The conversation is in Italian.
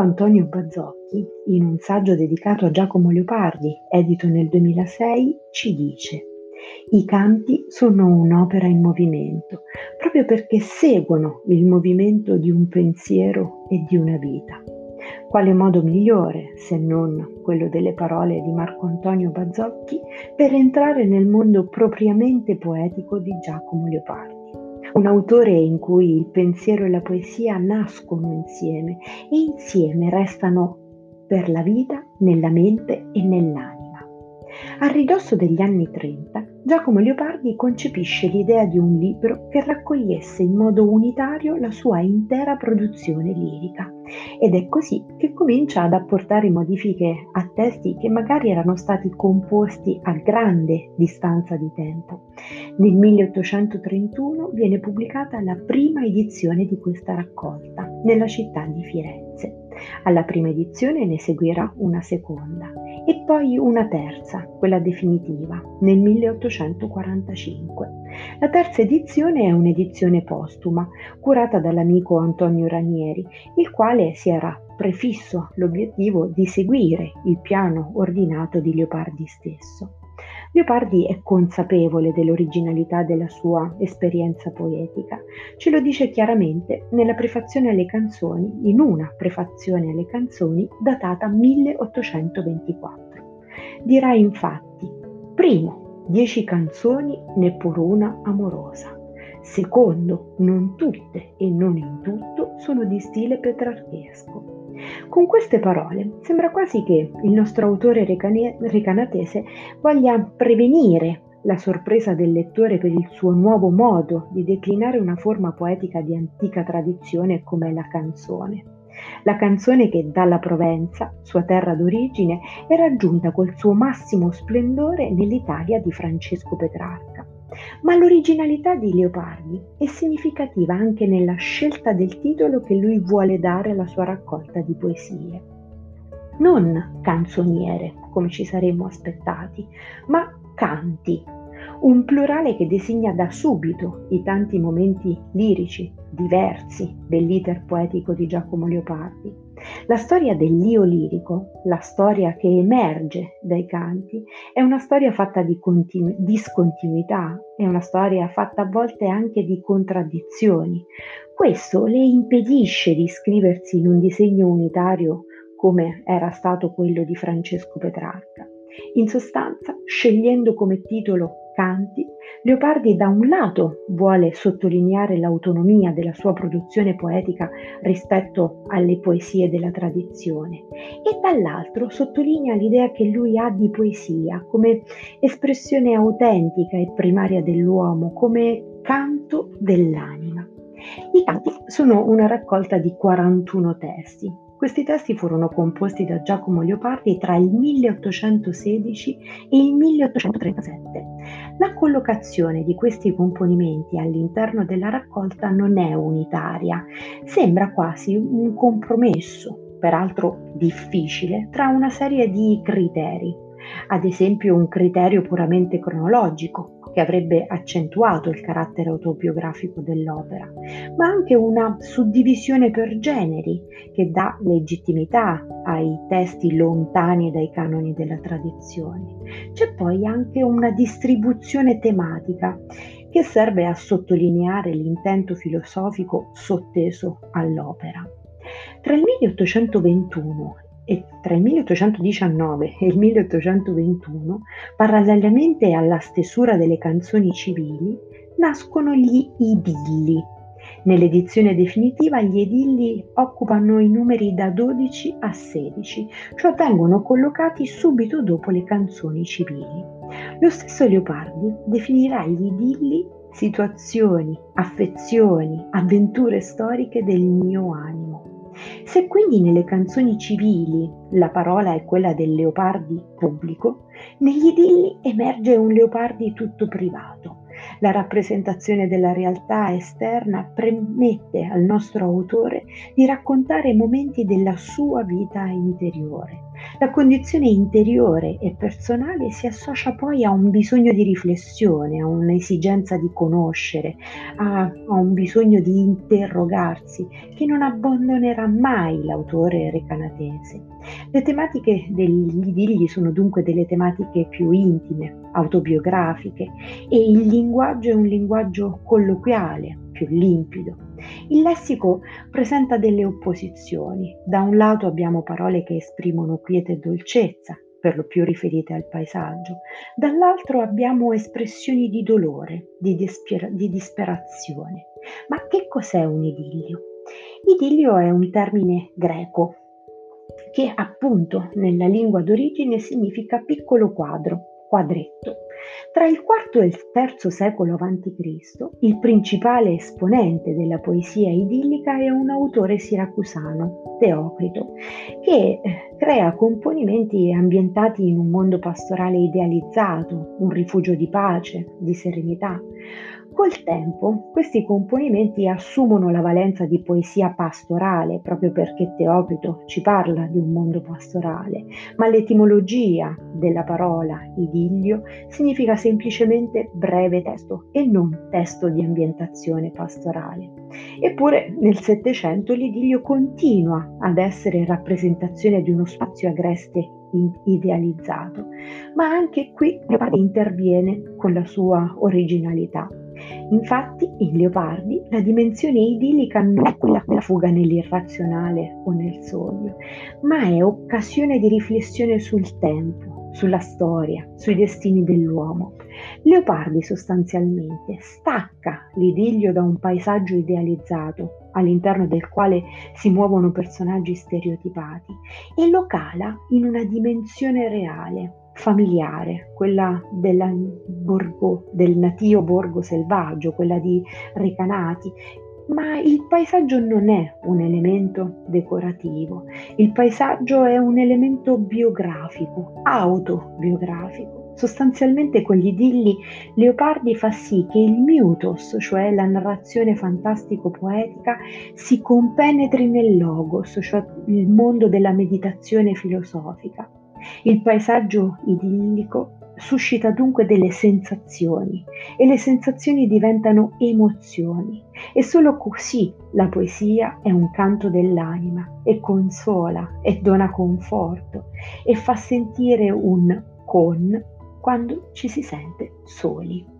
L'amico Antonio Bazzocchi, in un saggio dedicato a Giacomo Leopardi, edito nel 2006, ci dice i canti sono un'opera in movimento, proprio perché seguono il movimento di un pensiero e di una vita. Quale modo migliore, se non quello delle parole di Marco Antonio Bazzocchi, per entrare nel mondo propriamente poetico di Giacomo Leopardi? Un autore in cui il pensiero e la poesia nascono insieme e insieme restano per la vita nella mente e nell'anima. A ridosso degli anni 30, Giacomo Leopardi concepisce l'idea di un libro che raccogliesse in modo unitario la sua intera produzione lirica ed è così che comincia ad apportare modifiche a testi che magari erano stati composti a grande distanza di tempo. Nel 1831 viene pubblicata la prima edizione di questa raccolta nella città di Firenze. Alla prima edizione ne seguirà una seconda e poi una terza, quella definitiva, nel 1845. La terza edizione è un'edizione postuma, curata dall'amico Antonio Ranieri, il quale si era prefisso l'obiettivo di seguire il piano ordinato di Leopardi stesso. Leopardi è consapevole dell'originalità della sua esperienza poetica. Ce lo dice chiaramente nella prefazione alle canzoni, in una prefazione alle canzoni datata 1824. Dirà infatti, primo, dieci canzoni neppur una amorosa. Secondo, non tutte e non in tutto sono di stile petrarchesco. Con queste parole sembra quasi che il nostro autore recanatese voglia prevenire la sorpresa del lettore per il suo nuovo modo di declinare una forma poetica di antica tradizione come la canzone. La canzone che dalla Provenza, sua terra d'origine, è raggiunta col suo massimo splendore nell'Italia di Francesco Petrarca. Ma l'originalità di Leopardi è significativa anche nella scelta del titolo che lui vuole dare alla sua raccolta di poesie. Non canzoniere, come ci saremmo aspettati, ma canti, un plurale che designa da subito i tanti momenti lirici, diversi dell'iter poetico di Giacomo Leopardi. La storia dell'io lirico, la storia che emerge dai canti, è una storia fatta di continu- discontinuità, è una storia fatta a volte anche di contraddizioni. Questo le impedisce di iscriversi in un disegno unitario come era stato quello di Francesco Petrarca. In sostanza, scegliendo come titolo Canti, Leopardi da un lato vuole sottolineare l'autonomia della sua produzione poetica rispetto alle poesie della tradizione e dall'altro sottolinea l'idea che lui ha di poesia come espressione autentica e primaria dell'uomo, come canto dell'anima. I canti sono una raccolta di 41 testi, questi testi furono composti da Giacomo Leopardi tra il 1816 e il 1837. La collocazione di questi componimenti all'interno della raccolta non è unitaria, sembra quasi un compromesso, peraltro difficile, tra una serie di criteri. Ad esempio un criterio puramente cronologico, che avrebbe accentuato il carattere autobiografico dell'opera, ma anche una suddivisione per generi che dà legittimità ai testi lontani dai canoni della tradizione. C'è poi anche una distribuzione tematica che serve a sottolineare l'intento filosofico sotteso all'opera. Tra il 1821 e tra il 1819 e il 1821, parallelamente alla stesura delle canzoni civili, nascono gli idilli. Nell'edizione definitiva gli idilli occupano i numeri da 12 a 16, cioè vengono collocati subito dopo le canzoni civili. Lo stesso Leopardi definirà gli idilli situazioni, affezioni, avventure storiche del mio animo. Se quindi nelle canzoni civili la parola è quella del leopardi pubblico, negli idilli emerge un leopardi tutto privato. La rappresentazione della realtà esterna permette al nostro autore di raccontare momenti della sua vita interiore, La condizione interiore e personale si associa poi a un bisogno di riflessione, a un'esigenza di conoscere, a, a un bisogno di interrogarsi che non abbandonerà mai l'autore recanatese. Le tematiche degli idilli sono dunque delle tematiche più intime, autobiografiche e il linguaggio è un linguaggio colloquiale, più limpido. Il lessico presenta delle opposizioni. Da un lato abbiamo parole che esprimono quiete e dolcezza, per lo più riferite al paesaggio, dall'altro abbiamo espressioni di dolore, di, dispera- di disperazione. Ma che cos'è un idillio? Idillio è un termine greco che appunto nella lingua d'origine significa piccolo quadro, quadretto. Tra il IV e il III secolo a.C., il principale esponente della poesia idillica è un autore siracusano, Teocrito, che eh, crea componimenti ambientati in un mondo pastorale idealizzato, un rifugio di pace, di serenità. Col tempo questi componimenti assumono la valenza di poesia pastorale, proprio perché Teocrito ci parla di un mondo pastorale, ma l'etimologia della parola idillio significa semplicemente breve testo e non testo di ambientazione pastorale. Eppure nel Settecento l'idillio continua ad essere rappresentazione di uno spazio agreste idealizzato, ma anche qui Leopardi interviene con la sua originalità. Infatti, in Leopardi la dimensione idillica non è quella della fuga nell'irrazionale o nel sogno, ma è occasione di riflessione sul tempo, sulla storia, sui destini dell'uomo. Leopardi sostanzialmente stacca l'idillio da un paesaggio idealizzato all'interno del quale si muovono personaggi stereotipati e lo cala in una dimensione reale, familiare, quella borgo, del natio borgo selvaggio, quella di Recanati, ma il paesaggio non è un elemento decorativo, il paesaggio è un elemento biografico, autobiografico. Sostanzialmente con gli idilli Leopardi fa sì che il mythos, cioè la narrazione fantastico-poetica, si compenetri nel logos, cioè il mondo della meditazione filosofica. Il paesaggio idillico suscita dunque delle sensazioni e le sensazioni diventano emozioni e solo così la poesia è un canto dell'anima e consola e dona conforto e fa sentire un con quando ci si sente soli.